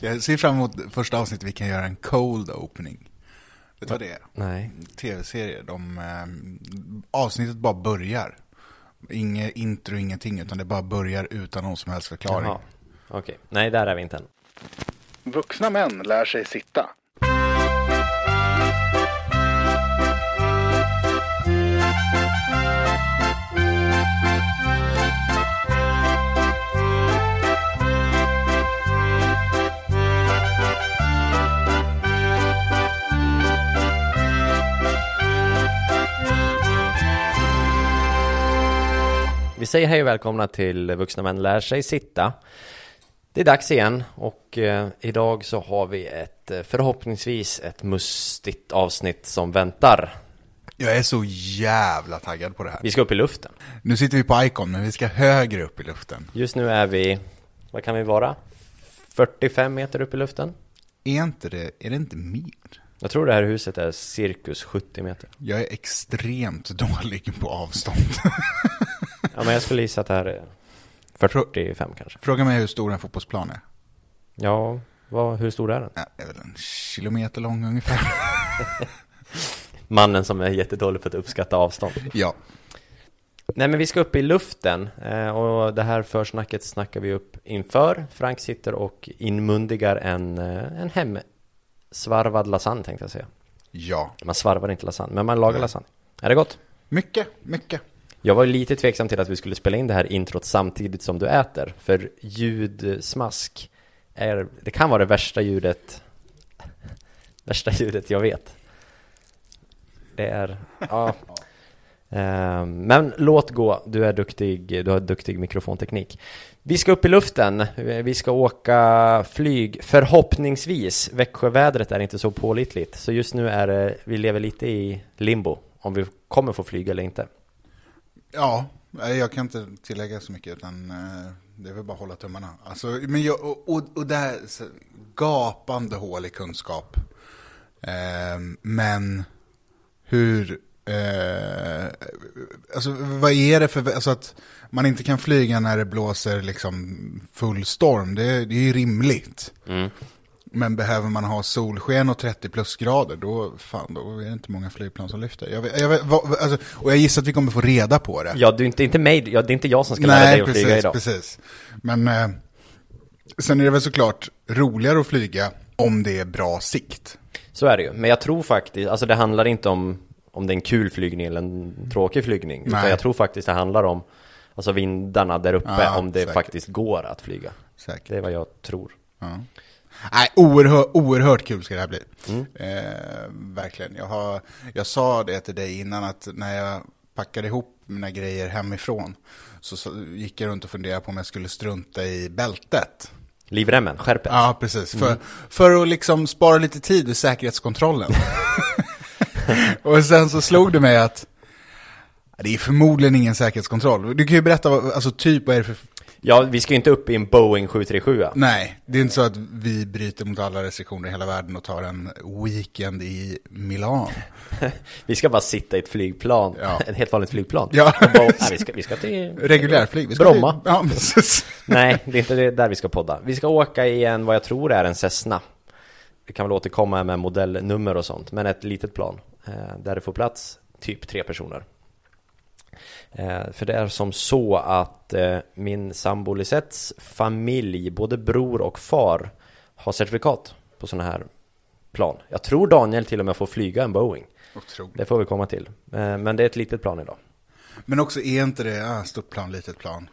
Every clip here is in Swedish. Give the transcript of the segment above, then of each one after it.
Jag ser fram emot första avsnittet vi kan göra en cold opening. Vet du vad det är? Nej. Tv-serier. De, eh, avsnittet bara börjar. Inget intro, ingenting, utan det bara börjar utan någon som helst förklaring. Jaha. Okej. Nej, där är vi inte än. Vuxna män lär sig sitta. Vi säger hej och välkomna till Vuxna Män Lär Sig Sitta. Det är dags igen och eh, idag så har vi ett eh, förhoppningsvis ett mustigt avsnitt som väntar. Jag är så jävla taggad på det här. Vi ska upp i luften. Nu sitter vi på Icon, men vi ska högre upp i luften. Just nu är vi, vad kan vi vara? 45 meter upp i luften? Är inte det, är det inte mer? Jag tror det här huset är cirkus 70 meter. Jag är extremt dålig på avstånd. Ja, men jag skulle gissa att det här är 45 kanske. Fråga mig hur stor en fotbollsplan är. Ja, vad, hur stor är den? Ja, det är väl en kilometer lång ungefär. Mannen som är jättedålig på att uppskatta avstånd. ja. Nej men vi ska upp i luften eh, och det här försnacket snackar vi upp inför. Frank sitter och inmundigar en, eh, en hemsvarvad lasagne tänkte jag säga. Ja. Man svarvar inte lasagne, men man lagar Nej. lasagne. Är det gott? Mycket, mycket. Jag var lite tveksam till att vi skulle spela in det här introt samtidigt som du äter, för ljudsmask är, det kan vara det värsta ljudet, värsta ljudet jag vet. Det är, ja. Eh, men låt gå, du är duktig, du har duktig mikrofonteknik. Vi ska upp i luften, vi ska åka flyg, förhoppningsvis. Växjövädret är inte så pålitligt, så just nu är det, vi lever lite i limbo, om vi kommer få flyga eller inte. Ja, jag kan inte tillägga så mycket utan eh, det är väl bara att hålla tummarna. Alltså, men jag, och, och, och det här, gapande hål i kunskap. Eh, men hur, eh, alltså vad är det för, alltså att man inte kan flyga när det blåser liksom full storm, det, det är ju rimligt. Mm. Men behöver man ha solsken och 30 plusgrader, då, fan, då är det inte många flygplan som lyfter. Jag, vet- jag, vet- vad, alltså, och jag gissar att vi kommer få reda på det. Ja, du är inte, inte mig, ja, det är inte jag som ska lära dig att precis, flyga idag. precis. Men eh, sen är det väl såklart roligare att flyga om det är bra sikt. Så är det ju, men jag tror faktiskt, alltså det handlar inte om om det är en kul flygning eller en tråkig flygning. Utan Nej. jag tror faktiskt det handlar om Alltså vindarna där uppe, Ja, om det säkert. faktiskt går att flyga. Säkert. Det är vad jag tror. Ja. Nej, oerhört, oerhört kul ska det här bli. Mm. Eh, verkligen. Jag, har, jag sa det till dig innan att när jag packade ihop mina grejer hemifrån så, så gick jag runt och funderade på om jag skulle strunta i bältet. Livremmen, skärpet. Ja, precis. För, Mm. för att liksom spara lite tid vid säkerhetskontrollen. och sen så slog det mig att det är förmodligen ingen säkerhetskontroll. Du kan ju berätta, vad, alltså typ vad är det för... Ja, vi ska ju inte upp i en Boeing 737. Nej, det är inte så att vi bryter mot alla restriktioner i hela världen och tar en weekend i Milan. Vi ska bara sitta i ett flygplan, Ja. ett helt vanligt flygplan. Ja. Bara, nej, vi, ska, vi ska till... Reguljärflyg. Vi ska Bromma. till- Ja. Nej, det är inte där vi ska podda. Vi ska åka i en, vad jag tror är en Cessna. Vi kan väl återkomma med modellnummer och sånt, men ett litet plan. Eh, där det får plats typ tre personer. Eh, för det är som så att eh, min sambo Lisettes familj, både bror och far, har certifikat på sådana här plan. Jag tror Daniel till och med får flyga en Boeing. Otroligt. Det får vi komma till. Eh, men det är ett litet plan idag. Men också är inte det, ah, stort plan, litet plan.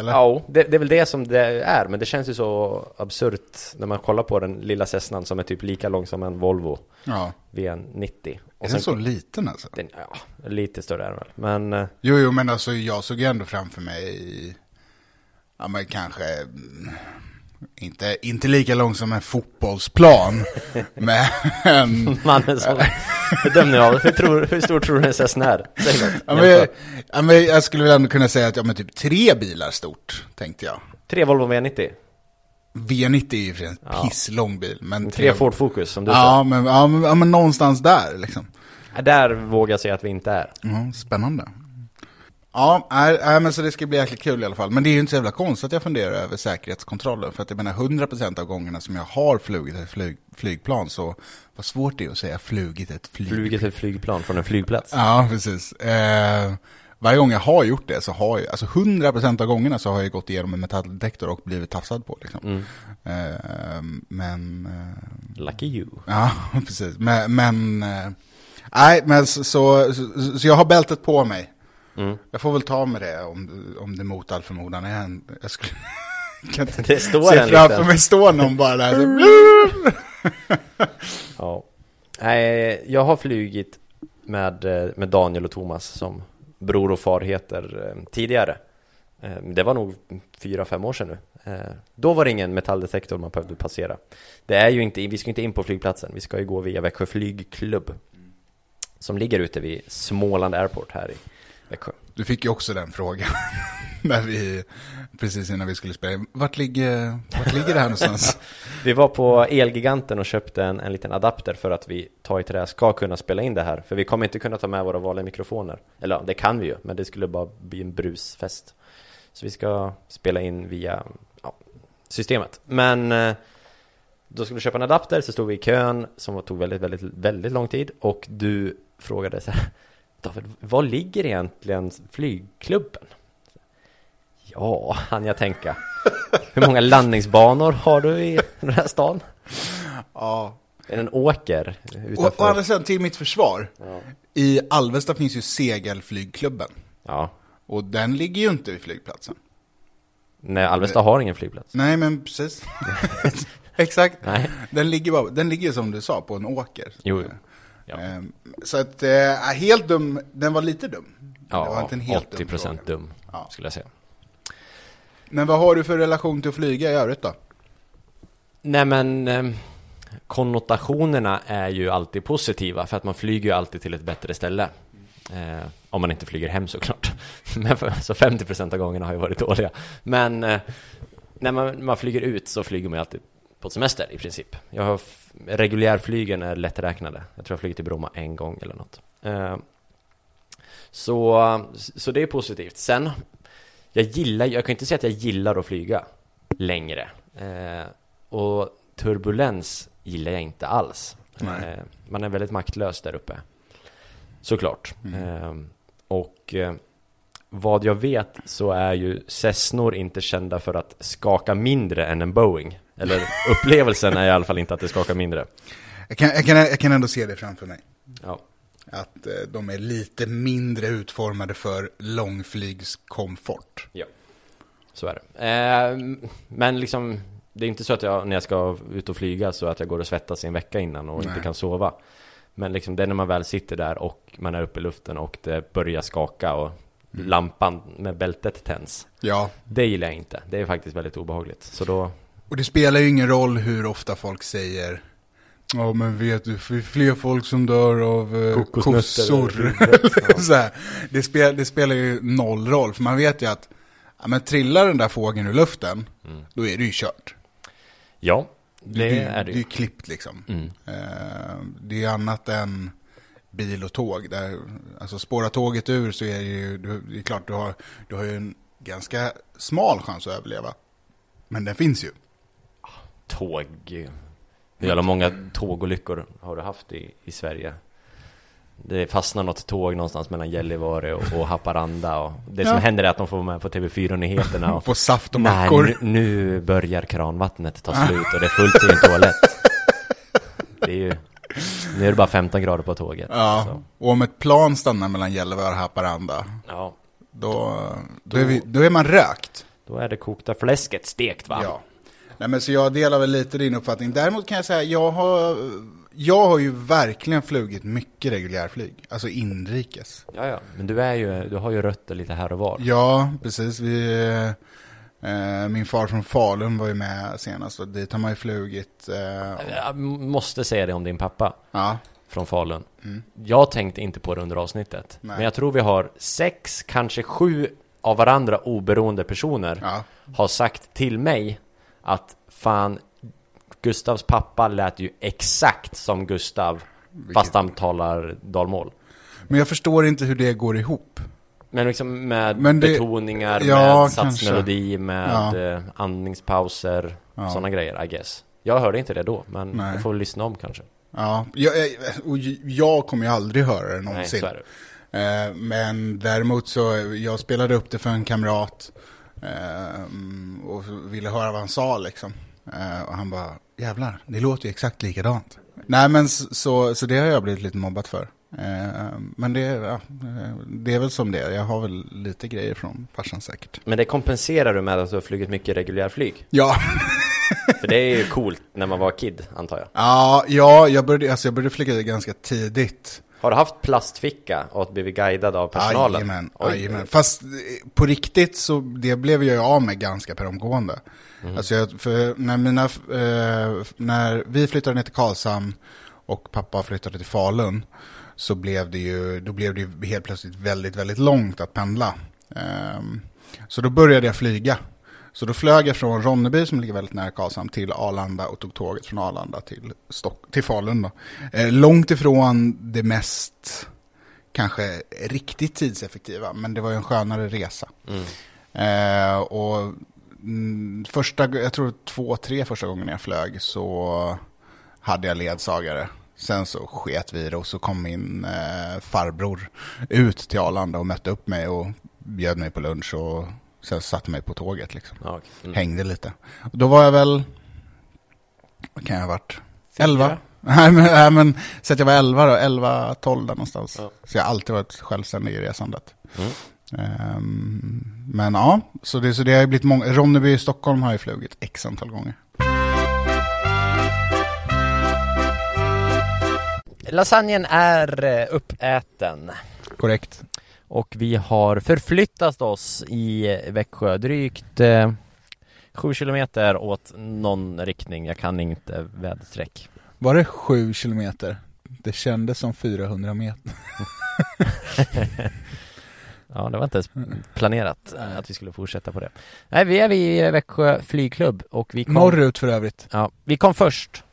Eller? Ja, det, det är väl det som det är, men det känns ju så absurt när man kollar på den lilla Cessnan som är typ lika lång som en Volvo Ja. V90. Är den så liten alltså? den, ja, lite större är den väl, men eh, Jo, jo, men alltså jag såg ju ändå framför mig, ja men kanske, mm, inte, inte lika lång som en fotbollsplan, men, mannen som bedömning av, hur, tror, hur stor tror du en Cessna är? Säg något. ja, men, jag, ja, men jag skulle väl ändå kunna säga att, ja men typ tre bilar stort, tänkte jag. Tre Volvo V90, V90 är ju för en Ja. pisslång bil, men tre Ford Focus som du Ja men, ja, men, ja, men någonstans där liksom. Där vågar jag säga att vi inte är. Ja, spännande. Ja, nej, nej, men så det ska bli jäkligt kul i alla fall. Men det är ju inte så jävla konstigt att jag funderar över säkerhetskontrollen. För att jag menar 100% av gångerna som jag har flugit ett flyg, flygplan så vad svårt det är att säga flugit ett flyg. Flugit ett flygplan från en flygplats. Ja, precis. Eh, varje gång jag har gjort det så har jag, alltså 100% av gångerna så har jag gått igenom en metalldetektor och blivit tafsad på liksom. Mm. Eh, men... Eh, Lucky you. ja, precis. Men, men eh, nej, men så, så, så, så jag har bältet på mig. Mm. Jag får väl ta med det om, om det mot all förmodan är en... Jag skulle... kan inte Det står se framför liten. mig stå någon bara där så... Ja. Nej, jag har flugit med, med Daniel och Thomas som bror och far heter eh, tidigare. Eh, Det var nog fyra, fem år sedan nu. Eh, Då var det ingen metalldetektor man behövde passera. Det är ju inte, vi ska inte in på flygplatsen, vi ska ju gå via Växjö flygklubb. Som ligger ute vid Småland Airport här i Växjö. Du fick ju också den frågan. när vi, precis innan vi skulle spela in. Vart ligger, vart ligger det här någonstans? Vi var på Elgiganten och köpte en, en liten adapter för att vi, ta i trä, ska kunna spela in det här. För vi kommer inte kunna ta med våra vanliga mikrofoner. Eller ja, det kan vi ju, men det skulle bara bli en brusfest. Så vi ska spela in via ja, systemet. Men eh, då skulle vi köpa en adapter, så stod vi i kön som tog väldigt, väldigt, väldigt lång tid. Och du frågade så här, David, var ligger egentligen flygklubben? Ja, hann jag tänka. Hur många landningsbanor har du i den här stan? ja. Är det en åker utanför? andra sidan, till mitt försvar. Ja. I Alvesta finns ju segelflygklubben. ja. Och den ligger ju inte vid flygplatsen. Nej, Alvesta har ingen flygplats. Nej, men precis. Exakt. Nej. Den ligger, bara, den ligger som du sa på en åker. Jo. Ja. Ehm, Så att, eh, helt dum, den var lite dum. Ja, inte en helt 80% dum dum. Ja. skulle jag säga. Men vad har du för relation till att flyga i övrigt då? Nej men eh, konnotationerna är ju alltid positiva för att man flyger ju alltid till ett bättre ställe. Eh, om man inte flyger hem såklart. Men för, så 50% av gångerna har ju varit dåliga. Men eh, när man, man flyger ut så flyger man ju alltid på semester i princip. Jag har reguljärflygen är lätträknade. Jag tror jag flugit till Bromma en gång eller något. Eh, så, så det är positivt. Sen, jag gillar, jag kan inte säga att jag gillar att flyga längre. Eh, och turbulens gillar jag inte alls. Nej. Eh, man är väldigt maktlös där uppe. Såklart. Mm. Och vad jag vet så är ju Cessnor inte kända för att skaka mindre än en Boeing. Eller upplevelsen är i alla fall inte att det skakar mindre. Jag kan, jag, kan, jag kan ändå se det framför mig. Ja. Att eh, de är lite mindre utformade för långflygskomfort. Ja, så är det. Eh, men liksom, det är inte så att jag när jag ska ut och flyga så att jag går och svettas i en vecka innan och inte Nej. kan sova. Men liksom det är när man väl sitter där och man är uppe i luften och det börjar skaka och lampan med bältet tänds. Ja, Det gillar jag inte. Det är faktiskt väldigt obehagligt. Så då, och det spelar ju ingen roll hur ofta folk säger Ja men vet du, fler folk som dör av eh, kossor. så. Det, spel, det spelar ju noll roll, för man vet ju att ja, men trillar den där fågeln ur luften, Mm. då är det ju kört. Ja, det det, är det det är ju ju. klippt liksom. Mm. Eh, det är annat än bil och tåg. Där, alltså spårar tåget ur så är det ju, det är klart du har, du har ju en ganska smal chans att överleva. Men den finns ju. Tåg. Hur jävla många tågolyckor har du haft i, i Sverige? Det fastnar något tåg någonstans mellan Gällivare och, och Haparanda och det som Ja. händer är att de får vara med på TV4-nyheterna och Få saft och Nej, mackor. nu, nu börjar kranvattnet ta slut och det är fullt i en toalett. Det är ju, nu är det bara 15 grader på tåget. Ja, Så, och om ett plan stannar mellan Gällivare och Haparanda, ja, då, då, är, vi, då är man rökt. då är det kokta fläsket stekt va? Ja. Nej, men så jag delar väl lite din uppfattning. Däremot kan jag säga, jag har, jag har ju verkligen flugit mycket reguljärflyg. Alltså inrikes. ja, ja. Men du är ju, du har ju rötter lite här och var. Ja, precis. Vi, eh, min far från Falun var ju med senast och dit har man ju flugit. Eh, Jag måste säga det om din pappa ja, från Falun. Mm. Jag tänkte inte på det under avsnittet. Nej. Men jag tror vi har sex, kanske sju av varandra oberoende personer ja, har sagt till mig att fan, Gustavs pappa lät ju exakt som Gustav, fast han talar dalmål. men jag förstår inte hur det går ihop. Men liksom med Men det- betoningar, Ja, med satsmelodi, med Ja. eh, andningspauser, Ja. sådana grejer, I guess. Jag hörde inte det då, men Nej. jag får lyssna om kanske. Ja, jag, och jag kommer ju aldrig höra det Nej, någonsin. så är det. Eh, men däremot så, jag spelade upp det för en kamrat eh, och ville höra vad han sa liksom. Eh, och han bara, jävlar, det låter ju exakt likadant. Nej men så, så det har jag blivit lite mobbat för. Eh, men det, ja, eh, det är väl som det. Jag har väl lite grejer från farsan säkert. Men det kompenserar du med att du har flugit mycket reguljärflyg. Ja, För det är ju coolt när man var kid, antar jag. ja, ja jag, började, alltså jag började flyga ganska tidigt. Har du haft plastficka och blivit guidad av personalen? Jajamän, jajamän. Fast eh, på riktigt så det blev jag av med ganska per omgående. Mm. Alltså jag, för när, mina, eh, när vi flyttade ner till Karlshamn och pappa flyttade till Falun så blev det ju, då blev det ju helt plötsligt väldigt, väldigt långt att pendla. Ehm, så då började jag flyga. Så då flög jag från Ronneby som ligger väldigt nära Karlshamn till Arlanda och tog tåget från Arlanda till, Stock, till Falun. Då. Eh, långt ifrån det mest kanske riktigt tidseffektiva, men det var ju en skönare resa. Mm. Eh, och mm, första, jag tror två, tre första gången jag flög så hade jag ledsagare. Sen så sket vi det och så kom min eh, farbror ut till Arlanda och mötte upp mig och bjöd mig på lunch och sen satte mig på tåget liksom. Ja, okej. mm. Hängde lite. Och då var jag väl, vad kan jag ha varit? 11? Nej men, nej, men så att jag var 11 då, 11, 12 där någonstans. Ja. Så jag har alltid varit självständig i resandet. Mm. Ehm, men ja, så det, så det har ju blivit många, Ronneby i Stockholm har jag flugit x antal gånger. Lasagnen är eh, uppäten. Korrekt. Och vi har förflyttat oss i Växjö drygt eh, sju kilometer åt någon riktning. Jag kan inte väderstreck. Var det 7 kilometer? Det kändes som 400 meter. Ja, det var inte ens planerat att vi skulle fortsätta på det. Nej, vi är vid Växjö flygklubb och vi kom, Norrut för övrigt. ja, vi kom först.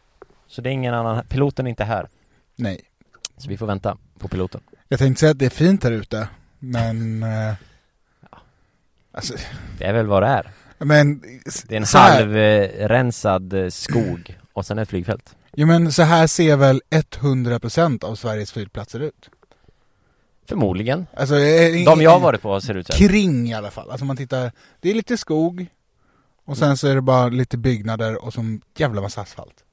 Så det är ingen annan, piloten är inte här. Nej. Så vi får vänta på piloten. Jag tänkte säga att det är fint här ute, men... Eh, alltså, Det är väl vad det är. men... Det är en halvrensad eh, skog och sen ett flygfält. Jo men så här ser väl 100% av Sveriges flygplatser ut. Förmodligen. Alltså, eh, De jag har varit på ser ut så här. Kring i alla fall. Alltså man tittar, det är lite skog och sen så är det bara lite byggnader och så en jävla massa asfalt.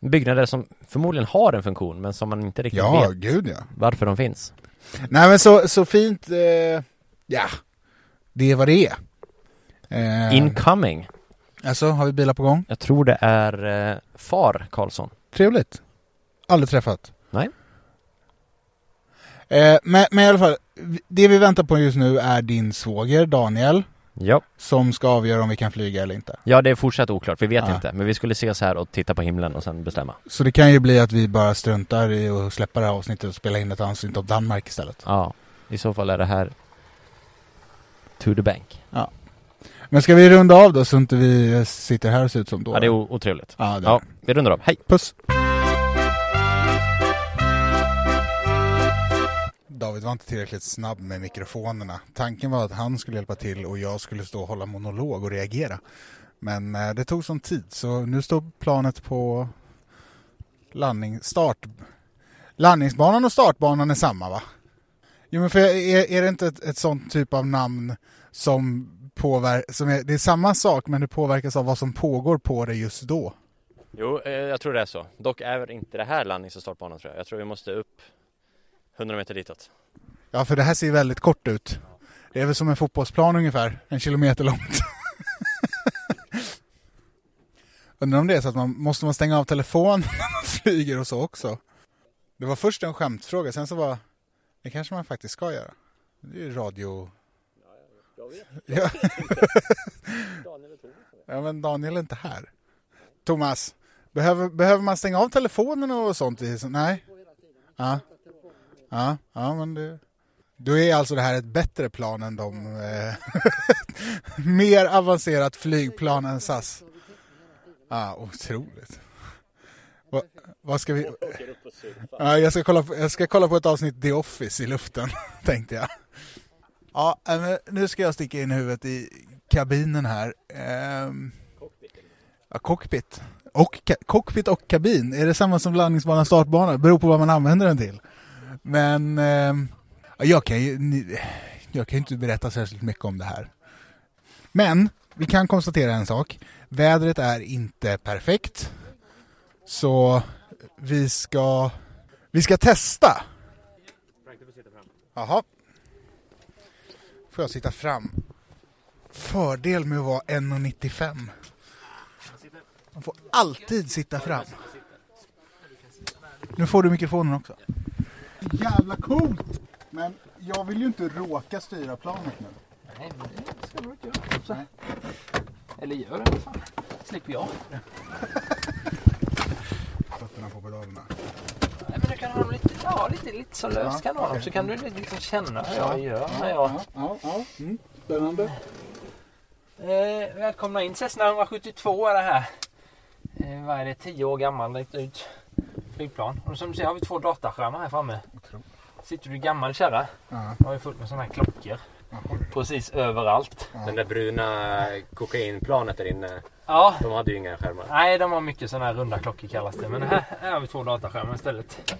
Byggnader som förmodligen har en funktion men som man inte riktigt Ja, vet gud ja. varför de finns. Nej men så, så fint, eh, ja, det är vad det är. Eh, Incoming. Alltså, har vi bilar på gång? Jag tror det är eh, far Karlsson. Trevligt. Aldrig träffat. Nej. Eh, men, men i alla fall, det vi väntar på just nu är din svåger Daniel Ja. som ska avgöra om vi kan flyga eller inte. ja, det är fortsatt oklart. Vi vet Ja. inte. Men vi skulle ses här och titta på himlen och sen bestämma. Så det kan ju bli att vi bara struntar i att släppa det här avsnittet och spela in ett avsnitt av Danmark istället. Ja, i så fall är det här to the bank. Men ska vi runda av då så inte vi sitter här och ser ut som då? Ja, det är otrevligt. Ja, det Ja, vi rundar av. Hej! Puss! David var inte tillräckligt snabb med mikrofonerna. Tanken var att han skulle hjälpa till och jag skulle stå och hålla monolog och reagera. Men eh, det tog sån tid så nu står planet på landning, start. Landningsbanan och startbanan är samma va? Jo men för är, är det inte ett, ett sånt typ av namn som påverkar, som är, det är samma sak men det påverkas av vad som pågår på det just då? Jo, eh, jag tror det är så. Dock är inte det här landnings och startbanan tror jag. Jag tror vi måste upp 100 meter ditåt. Ja, för det här ser väldigt kort ut. Det är väl som en fotbollsplan ungefär, en kilometer långt. Undrar om det är så att man måste man stänga av telefonen när man flyger och så också. Det var först en skämtfråga, sen så var det kanske man faktiskt ska göra. Det är ju radio... Ja. ja, men Daniel är inte här. Thomas, behöver, behöver man stänga av telefonen och sånt? Nej? Ja. Ja, ja men det... Då är alltså det här ett bättre plan än de... Eh, mer avancerat flygplan än SAS. Ja, otroligt. Va, vad ska vi... Ja, jag, ska kolla på, jag ska kolla på ett avsnitt The Office i luften, tänkte jag. Ja, eh, nu ska jag sticka in huvudet i kabinen här. Ehm, ja, cockpit. Och, cockpit och kabin. Är det samma som landningsbana och startbana? Beror på vad man använder den till. Men eh, jag kan ju ni, jag kan ju inte berätta särskilt mycket om det här. Men vi kan konstatera en sak. Vädret är inte perfekt. Så vi ska, vi ska testa. Jaha. Får jag sitta fram? Fördel med att vara 1,95. Man får alltid sitta fram. Nu får du mikrofonen också. Jävla coolt! Men jag vill ju inte råka styra planet nu. Nej, men det ska du inte göra. Så. Nej. Eller gör det, fan. Slipper jag. Fötterna på pedalerna. Nej, men du kan ha dem lite, ja, lite, lite så löst kan du ha dem. Så kan du liksom känna hur jag gör när jag... ja, ja. Mm. Spännande. Eh, välkomna in Cessna 172 är det här. Eh, vad är det? 10 år gammal, ut flygplan. Och som du ser har vi två dataskärmar här framme. Sitter du i gammal kärra Ja, har vi fullt med sådana här klockor. ja. Precis överallt. Den där bruna kokainplanet där inne, Ja, de hade ju inga skärmar. nej de har mycket sådana här runda klockor kallas det. Men här, här har vi två dataskärmar istället.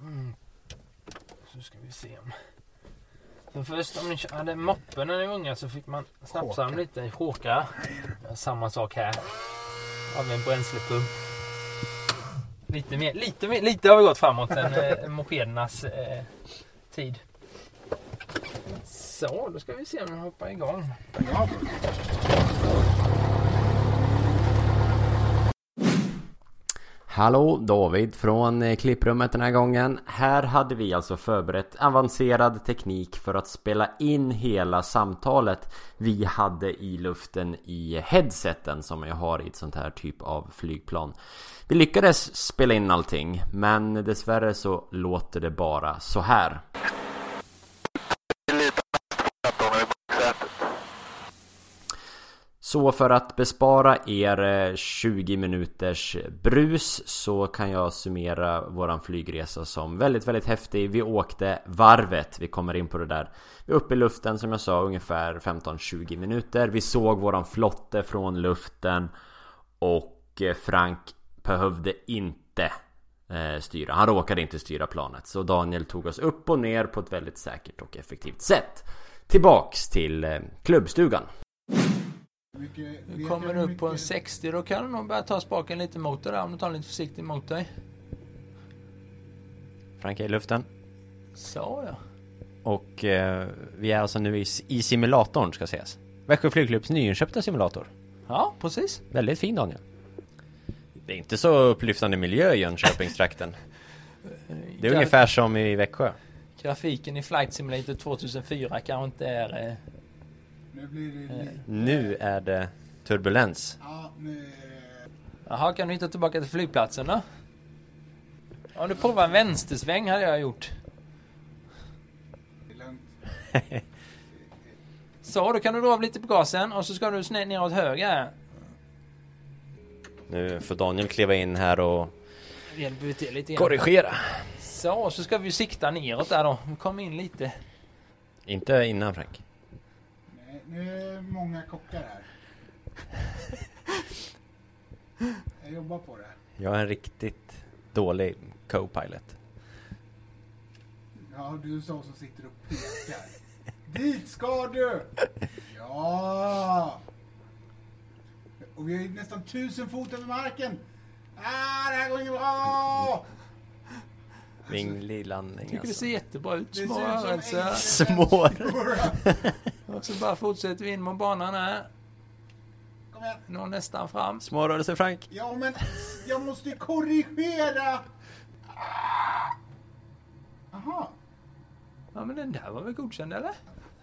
Mm. Så ska vi se om... Så först om ni hade moppen när ni var unga så fick man snapsa dem lite i chokar. Ja, Samma sak här. Har vi en bränslepump. Lite mer, lite mer, lite har vi gått framåt än eh, mopedernas eh, tid. Så, då ska vi se om den hoppar igång. ja. Hallå, David från eh, klipprummet den här gången. Här hade vi alltså förberett avancerad teknik för att spela in hela samtalet vi hade i luften i headseten som jag har i ett sånt här typ av flygplan. Vi lyckades spela in allting, men dessvärre så låter det bara så här. Så för att bespara er eh, 20 minuters brus så kan jag summera våran flygresa som väldigt, väldigt häftig. Vi åkte varvet, vi kommer in på det där. Vi var uppe i luften som jag sa ungefär 15-20 minuter. Vi såg våran flotte från luften och eh, Frank behövde inte eh, styra. Han råkade inte styra planet. Så Daniel tog oss upp och ner på ett väldigt säkert och effektivt sätt. Tillbaks till klubbstugan du kommer upp på en 60 då kan du nog börja ta spaken lite mot dig där om du tar lite försiktigt mot dig. Frank är i luften. Så ja. Och eh, vi är alltså nu i, i simulatorn ska sägas. Växjö flygklubbs nyinköpta simulator. Ja, precis. Väldigt fin Daniel. Det är inte så upplyftande miljö i Jönköpingstrakten. Det är Gra- ungefär som i Växjö. Grafiken i Flight Simulator 2004 kanske inte är... Eh, Nu blir det lite... Nu är det turbulens. Ja, nu... Jaha, kan du hitta tillbaka till flygplatsen då? Om du provar en vänstersväng hade jag gjort. Det är. Så, då kan du dra av lite på gasen och så ska du snett neråt höger. Nu får Daniel kliva in här och korrigera. Så, så ska vi sikta neråt där då. Kom in lite. Inte innan Frank. Nu är det många kockar här. Jag jobbar på det. Jag är en riktigt dålig co-pilot. Ja, du som som sitter och pekar. Dit ska du! Ja! Och vi är nästan tusen fot över marken. Ah, det här går inte bra! Vinglig landning Tycker det alltså. ser jättebra ut. Små rörelser. Små. Och så bara fortsätter vi in mot banan här. Kom igen. Nå nästan fram. Små rörelser Frank. Ja, men jag måste ju korrigera! Jaha, Ja men den där var väl godkänd eller?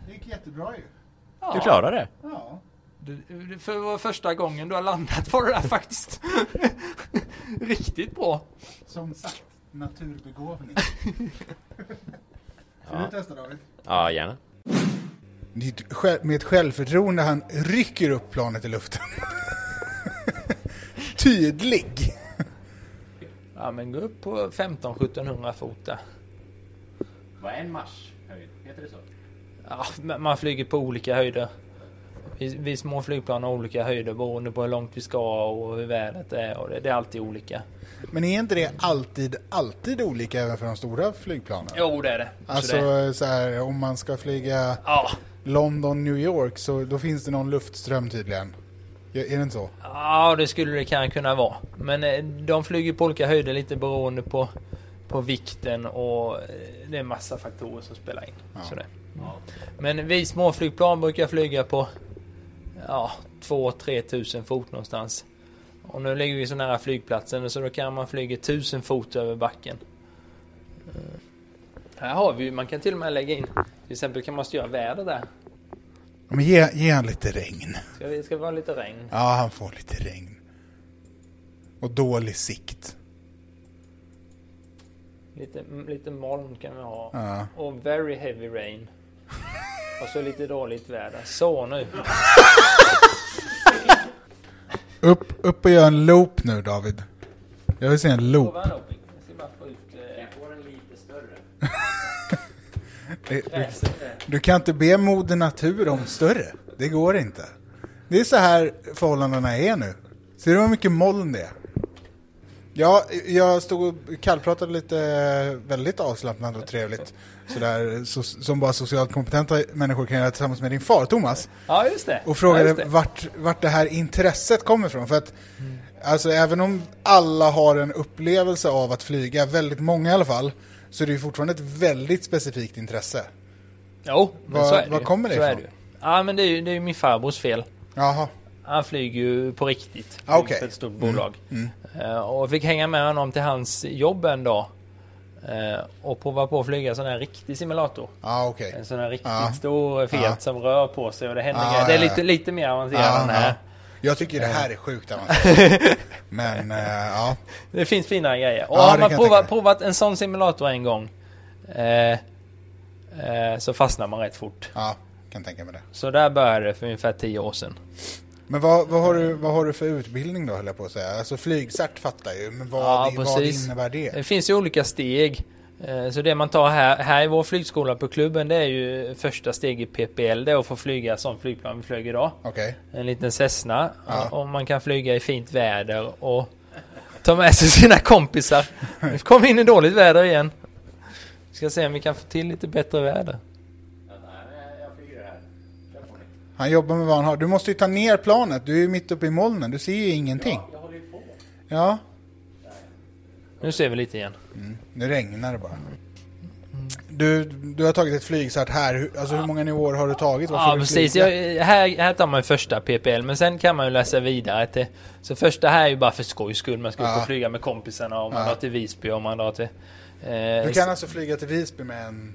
det gick jättebra ju. Ja. Du klarar det. Ja. Du, du, för det var första gången du har landat var det där faktiskt. Riktigt bra. Som sagt, naturbegåvning. Ska du testa David? Ja, gärna. Med ett självförtroende han rycker upp planet i luften. Tydlig! Ja men gå upp på 15-1700 fot där. Vad är en marsch höjd? Heter det så? Ja, men man flyger på olika höjder. Vi, vi små flygplan har olika höjder beroende på hur långt vi ska och hur vädret är och det, det är alltid olika. Men är inte det alltid, alltid olika även för de stora flygplanen? Jo, det är det. Så Alltså det, så här, om man ska flyga ja, London, New York så då finns det någon luftström tydligen. Är det inte så? ja, det skulle det kan kunna vara. Men eh, de flyger på olika höjder lite beroende på, på vikten och eh, det är massa faktorer som spelar in. Ja. Så det. Men vi små flygplan brukar flyga på ja, 2-3 tusen fot någonstans. Och nu ligger vi så nära flygplatsen så då kan man flyga 1000 fot över backen. Här har vi man kan till och med lägga in, till exempel kan man styra väder där. Men ge, ge han lite regn. Ska det ska vara lite regn. Ja, han får lite regn. Och dålig sikt. Lite, lite moln kan vi ha. Ja. Och very heavy rain. Och så lite dåligt väder. Så nu. Upp, upp och gör en loop nu David. Jag vill se en loop. Du, du, du kan inte be moder natur om större. Det går inte. Det är så här förhållandena är nu. Ser du hur mycket moln det är? Ja, jag stod och kallpratade lite väldigt avslappnat och trevligt. Sådär, så, som bara socialt kompetenta människor kan göra tillsammans med din far Thomas. Ja, just det. Och frågade ja, det. vart, vart det här intresset kommer ifrån. För att alltså, även om alla har en upplevelse av att flyga, väldigt många i alla fall, så är det ju fortfarande ett väldigt specifikt intresse. Jo, men Var- så är det ju. kommer det är ifrån? det. Ja, men det är ju, det är min farbrors fel. Jaha, Han flyger ju på riktigt. Ah. För ett stort bolag. mm. Eh, och fick hänga med honom till hans jobb en dag. eh, och prova på att flyga sån här riktig simulator. ja okej. En sån här riktigt Ja. stor Fiat Ja. som rör på sig och det händer Ja, grejer. Det är lite, lite mer avancerat Ja, än det här. Ja. Jag tycker det här är sjukt avancerat. Men eh, ja, Det finns fina grejer. Och Ja, har det man provat, provat en sån simulator en gång eh, eh, så fastnar man rätt fort. ja, kan tänka mig det. Så där började det för ungefär 10 år sedan. Men vad, vad, har du, vad har du för utbildning då höll jag på att säga? Alltså flygcert fattar ju, men vad, Ja, vad precis. innebär det? Det finns ju olika steg. Eh, Så det man tar här, här i vår flygskola på klubben det är ju första steg i PPL. Det är att få flyga som flygplan vi flög idag. Okej, En liten Cessna. Ja. Och man kan flyga i fint väder och ta med sig sina kompisar. Vi kom in i dåligt väder igen. Vi ska se om vi kan få till lite bättre väder. Han jobbar med vad han har. Du måste ju ta ner planet, du är ju mitt uppe i molnen, du ser ju ingenting. Jag håller ju på. Ja, Nu ser vi lite igen. Nu regnar det bara. Du, du har tagit ett flygcert här, alltså hur många nivåer har du tagit? Vad får Ja du precis, jag, här, här tar man första PPL men sen kan man ju läsa vidare till Så första här är ju bara för skojs skull, man ska Ja. och flyga med kompisarna och man Ja. drar till Visby och man drar till eh, Du kan alltså flyga till Visby med en...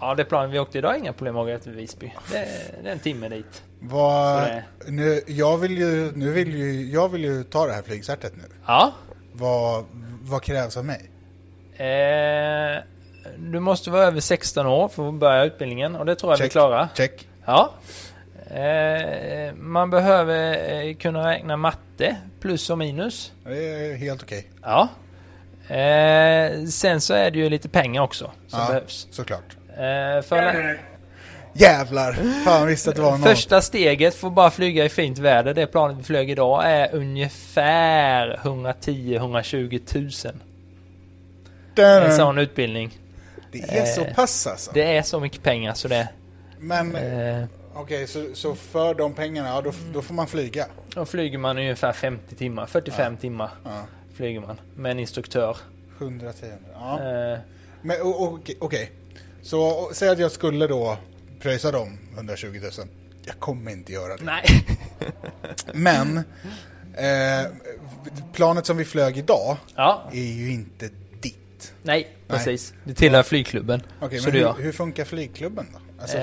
Ja det planen vi åkte idag inga problem att åka till Visby det, är- det är en timme dit Vad, nu, jag vill ju, nu vill ju, jag vill ju ta det här flygcertet nu. Ja Vad, vad krävs av mig? Eh, Du måste vara över 16 år för att börja utbildningen och det tror jag vi Check. klarar Check. Ja eh, Man behöver eh, kunna räkna matte plus och minus Det är helt okej. Ja. Eh, sen så är det ju lite pengar också som Ja. behövs. Såklart. Eh, för Jävlar! Fan visste att det var någon. första steget för att bara flyga i fint väder, det planet vi flög idag, är ungefär 110-120 000. En sån utbildning. Det är så Eh, pass alltså. Det är så mycket pengar så det... Men Eh, okej, så, så för de pengarna, ja, då, då får man flyga? då flyger man ungefär 50 timmar, 45 timmar Ja. flyger man med en instruktör. 110. Ja. Eh, Men okej, okej. Så säg att jag skulle då pröjsa dem 120 000. Jag kommer inte göra det. nej. Men eh, planet som vi flög idag ja, är ju inte ditt. nej, precis. Det tillhör flygklubben. Okej, Så men det hur, hur funkar flygklubben då? Alltså, Eh,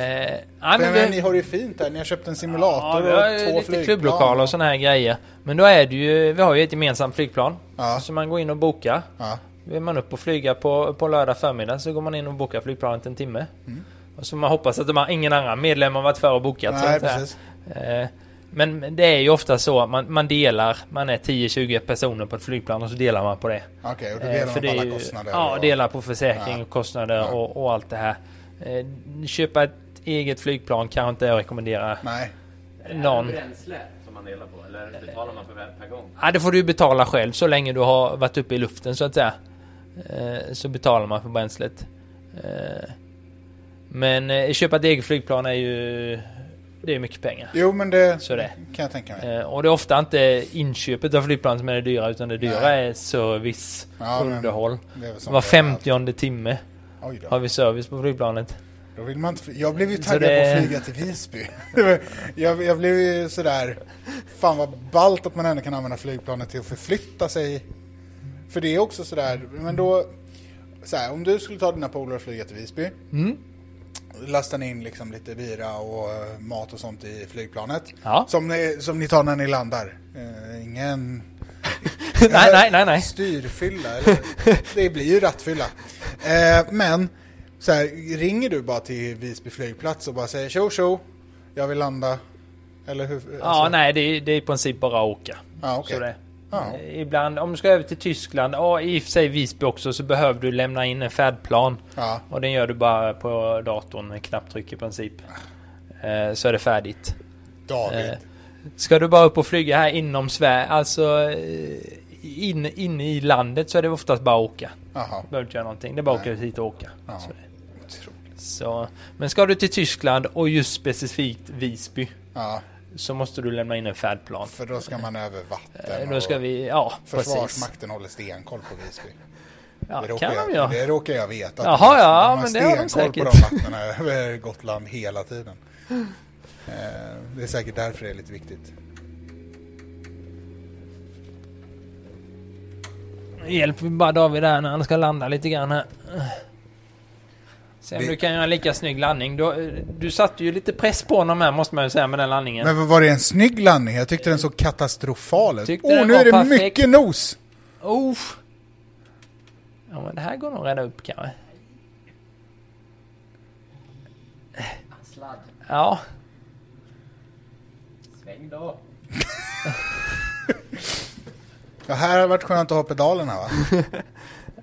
nej, men vi- ni har det ju fint här. Ni har köpt en Ja, simulator har och två lite flygplan. klubblokaler och sådana här grejer. Men då är det ju, vi har ju ett gemensamt flygplan. Ja. Så man går in och bokar. Ja. Vill man upp och flyga på, på lördag förmiddag så går man in och bokar flygplanet en timme. Mm. Och så man hoppas att de har ingen annan medlem har varit för och bokat. Nej, säga. precis. Eh, Men det är ju ofta så att man, man delar, man är 10-20 personer på ett flygplan och så delar man på det. Okej, och då Eh, delar man för på det är alla ju- kostnader? Ja, och- delar på försäkring Ja. och kostnader Ja. och, och allt det här. Eh, Köpa ett eget flygplan kanske inte jag rekommenderar Nej. någon. bränsle som man delar på eller betalar man för per gång? Ja, det får du betala själv så länge du har varit uppe i luften så att säga. Eh, så betalar man för bränslet. Eh, men eh, köpa ett eget flygplan är ju... Det är mycket pengar. Jo, men det Så det. kan jag tänka mig. Eh, och det är ofta inte inköpet av flygplan som är det dyra utan det dyra Nej. är service, Ja, underhåll. Var femtionde timme har vi service på flygplanet. Då vill man inte, jag blev ju taggad det- på att flyga till Visby. Jag, jag blev ju sådär, fan vad ballt att man ändå kan använda flygplanet till att förflytta sig. För det är också sådär, men då, så här, om du skulle ta dina polare och flyga till Visby. Mm. Lasta in liksom lite bira och eh, mat och sånt i flygplanet. Ja. Som, ni, som ni tar när ni landar. Eh, ingen nej, nej, nej, nej. Styrfylla, eller? det blir ju rattfylla. Eh, men, så här, ringer du bara till Visby flygplats och bara säger tjo tjo, jag vill landa. Eller hur? Ja, Alltså, nej, det är, det är i princip bara att åka. Ja, okej. Så det. Ja. Eh, Ibland, om du ska över till Tyskland, ja i och för sig Visby också, så behöver du lämna in en färdplan. Ja, Och den gör du bara på datorn, med knapptryck i princip. Eh, så är det färdigt. David. Eh, Ska du bara upp och flyga här inom Sverige, alltså eh, in, inne i landet så är det oftast bara att åka. Jaha. Behöver inte göra någonting, det är bara att åka hit och åka. Så, men ska du till Tyskland och just specifikt Visby Ja, så måste du lämna in en färdplan. för då ska man över Eh, vatten. Då ska vi, ja precis. Försvarsmakten håller stenkoll på Visby. Ja, det, kan råkar de jag, göra. det råkar jag veta. Jaha, De har- ja, de har men det har de stenkoll på säkert. de vattnen över Gotland hela tiden. Eh, Det är säkert därför det är lite viktigt. Hjälper vi bara David där när han ska landa lite grann här. Se om Vi- du kan göra en lika snygg landning. Du, du satte ju lite press på honom här måste man ju säga med den landningen. Men var det en snygg landning? Jag tyckte den såg katastrofal ut. Åh, den nu är det perfekt. mycket nos! Oh. Ja men det här går nog att rädda upp kanske. Sladd. Ja. Sväng då. Ja, här har det varit skönt att ha pedalerna va?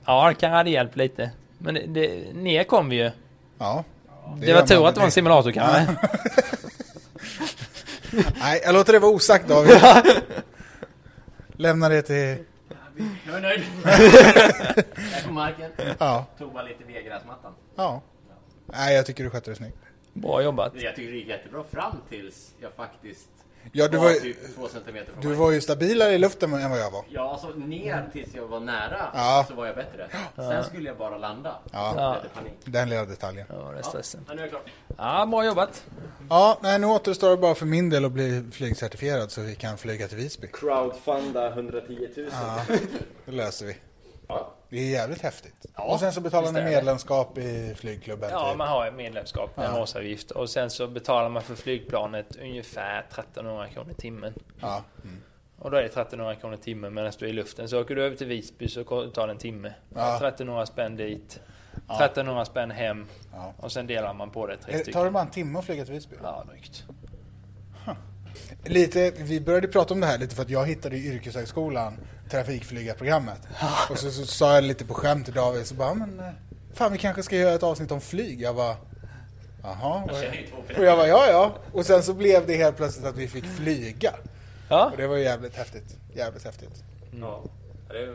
Ja det kan hade hjälpt lite. Men det, det, ner kom vi ju. Ja. Det, gör var tur att det var en simulator kanske. Nej, jag låter det vara osagt David. Lämna det till... Jag är nöjd. jag på marken. Ja. Tog bara lite via gräsmattan. ja. Nej, jag tycker du skötte det snyggt. Bra jobbat. Jag tycker det gick jättebra fram tills jag faktiskt Ja, du var var, ju- två centimeter från du var ju stabilare i luften än vad jag var. Ja, alltså ner tills jag var nära Ja. så var jag bättre. Sen skulle jag bara landa. Ja. Den lilla detaljen. Ja, det är. Ja, nu är jag klar. Ja, bra jobbat. Ja, nej, nu återstår det bara för min del att bli flygcertifierad så vi kan flyga till Visby. Crowdfunda 110 000. Ja, det löser vi. Ja. Det är jävligt häftigt. Ja, och sen så betalar ni medlemskap i flygklubben. Ja, typ. man har medlemskap med Ja. en årsavgift och sen så betalar man för flygplanet ungefär 1300 kronor i timmen. Ja. Mm. Och då är det 1300 kronor i timmen medan du är i luften. Så åker du över till Visby så tar det en timme. Ja. 1300 spänn dit. Ja. 1300 spänn hem. Ja. Och sen delar man på det tre Eh, Tar stycken. det bara en timme att flyga till Visby? Ja, drygt. Lite, vi började prata om det här lite för att jag hittade i yrkeshögskolan trafikflygarprogrammet. Och så, så sa jag lite på skämt till David så bara, men eh, fan vi kanske ska göra ett avsnitt om flyg. Jag bara, jaha. Och jag bara, ja ja. Och sen så blev det helt plötsligt att vi fick flyga. Ja, Och det var ju jävligt häftigt. Jävligt häftigt. Ja. Det är...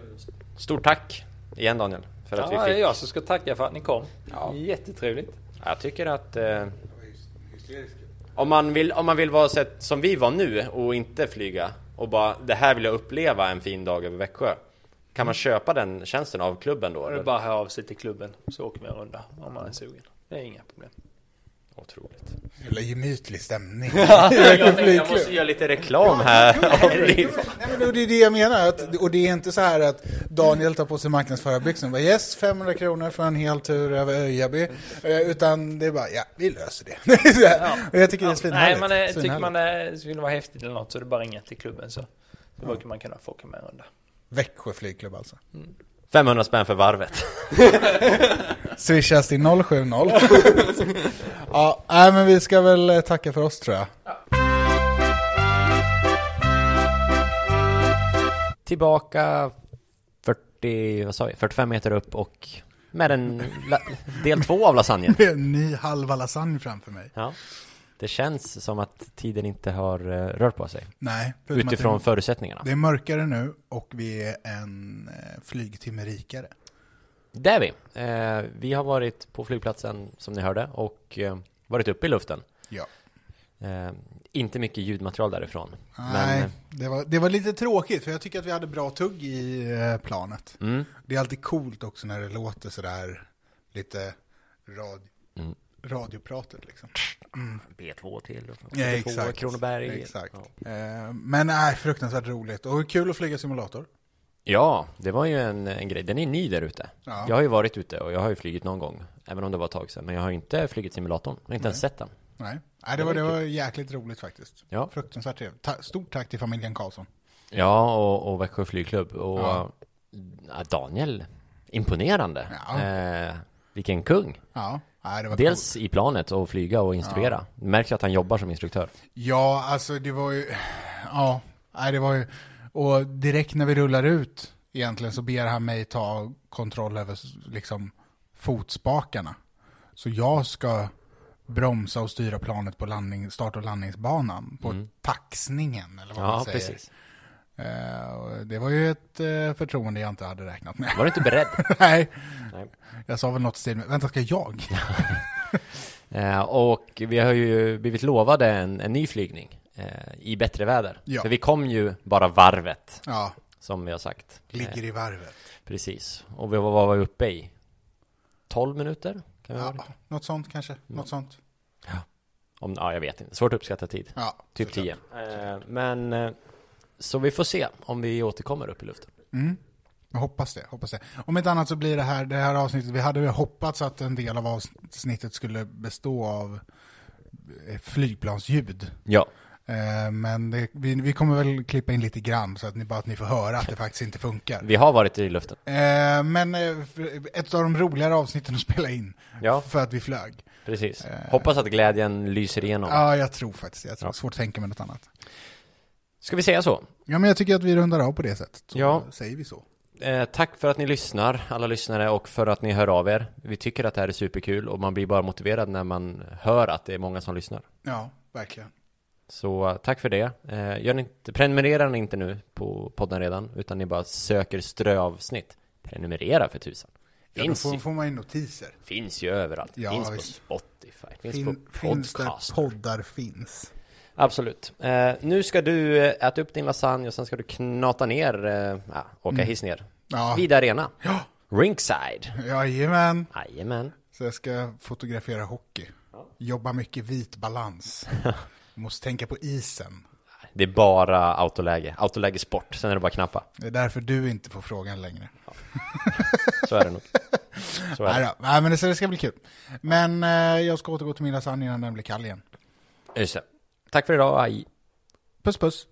Stort tack igen Daniel. För att ja det vi är fick... jag som ska tacka för att ni kom. Ja. Jättetrevligt. Jag tycker att... Eh... Om man, vill, om man vill vara så som vi var nu och inte flyga och bara det här vill jag uppleva en fin dag över Växjö. Kan man köpa den tjänsten av klubben då? Är det eller? bara att höra av sig till klubben så åker vi en runda om man är sugen. Det är inga problem. Otroligt. Jävla gemytlig stämning. jag, tänkte, jag måste göra lite reklam här. Nej, men det är det jag menar. Att, och det är inte så här att Daniel tar på sig marknadsförarbyxorna yes, 500 kronor för en hel tur över Öjaby. Eh, Utan det är bara, ja, vi löser det. Här. och jag tycker det är Nej, svinhärligt. man är, tycker man det skulle vara häftigt eller något så är det bara ringa till klubben så. Så brukar man kunna få åka med en runda. Växjö flygklubb alltså. 500 spänn för varvet. Swishas till 070. ja, nej, men vi ska väl eh, tacka för oss tror jag. Tillbaka 40, vad sa vi, 45 meter upp och med en la, del två av lasagnen. Det är en ny halva lasagne framför mig. Ja. Det känns som att tiden inte har eh, rört på sig. Nej, Utifrån det, förutsättningarna. det är mörkare nu och vi är en eh, flygtimme rikare. Det är vi. Eh, vi har varit på flygplatsen som ni hörde och eh, varit uppe i luften. Ja. Eh, inte mycket ljudmaterial därifrån. Nej, Men, det, var, det var lite tråkigt för jag tycker att vi hade bra tugg i eh, planet. mm, Det är alltid coolt också när det låter sådär lite radio, Mm. Radiopratet liksom. B2 till Ja, exakt. Kronoberg. Exakt. Ja. Eh, men nej, fruktansvärt roligt. Och kul att flyga simulator. ja, det var ju en, en grej. Den är ny där ute. Ja. Jag har ju varit ute och jag har ju flugit någon gång. Även om det var ett tag sedan. Men jag har inte flugit simulatorn. Jag har inte ens sett den. Nej, nej det, var, det var jäkligt roligt faktiskt. Ja. Fruktansvärt trevligt. Ta, stort tack till familjen Karlsson. Ja, och, och Växjö flygklubb. Och ja, Daniel, imponerande. Ja. Eh, vilken kung. Ja, nej, Dels i planet och flyga och instruera. Det märks att han jobbar som instruktör. Ja, alltså det var ju, ja, nej det var ju, och direkt när vi rullar ut egentligen så ber han mig ta kontroll över liksom fotspakarna. Så jag ska bromsa och styra planet på landning, start och landningsbanan, på Mm. taxningen eller vad Ja, man säger. precis. Eh, det var ju ett eh, förtroende jag inte hade räknat med. Var du inte beredd? Nej, Nej. jag sa väl något stil med, vänta ska jag? Eh, och vi har ju blivit lovade en, en ny flygning i bättre väder. Ja. För vi kom ju bara varvet, Ja, som vi har sagt. ligger i varvet. precis. Och vi var, vad var vi uppe i? 12 minuter? Kan Ja, något sånt kanske, något sånt. Om, ja, jag vet inte. Svårt att uppskatta tid. Ja, Typ såklart. 10. Eh, men, så vi får se om vi återkommer upp i luften. Mm. Jag hoppas det, hoppas det. Om inte annat så blir det här, det här avsnittet, vi hade ju hoppats att en del av avsnittet skulle bestå av eh, flygplansljud. Ja. Eh, Men det, vi, vi kommer väl klippa in lite grann så att ni bara att ni får höra att det faktiskt inte funkar. Vi har varit i luften. Eh, Men ett av de roligare avsnitten att spela in, Ja, för att vi flög. precis. Hoppas att glädjen lyser igenom. Ja, jag tror faktiskt det. Jag tror Ja. Svårt att tänka mig något annat. Ska vi säga så? Ja, men jag tycker att vi rundar av på det sättet. Så Ja. säger vi så. Eh, tack för att ni lyssnar, alla lyssnare, och för att ni hör av er. Vi tycker att det här är superkul och man blir bara motiverad när man hör att det är många som lyssnar. Ja, verkligen. Så eh, tack för det. Eh, gör ni inte, prenumerera ni inte nu på podden redan, utan ni bara söker ströavsnitt. Prenumerera för tusan. Ja, då Finns, får, får man ju notiser. finns ju överallt. Ja, finns på visst. Spotify, finns Fin, på finns där podcast. poddar finns. Absolut. Eh, nu ska du eh, äta upp din lasagne och sen ska du knata ner, eh, ja, åka hiss ner. Ja, Vid arena. Ja. Ringside. jajamän. Jajamän. Så jag ska fotografera hockey. Jobba mycket vit balans. Måste tänka på isen. Det är bara autoläge. Autoläge sport. Sen är det bara knappa. Det är därför du inte får frågan längre. Så är det nog. Så är Nej, det. Nej men det ska, det ska bli kul. Men eh, jag ska återgå till min lasagne innan den blir kall igen. Just det. Tack för idag. Hej. Puss puss.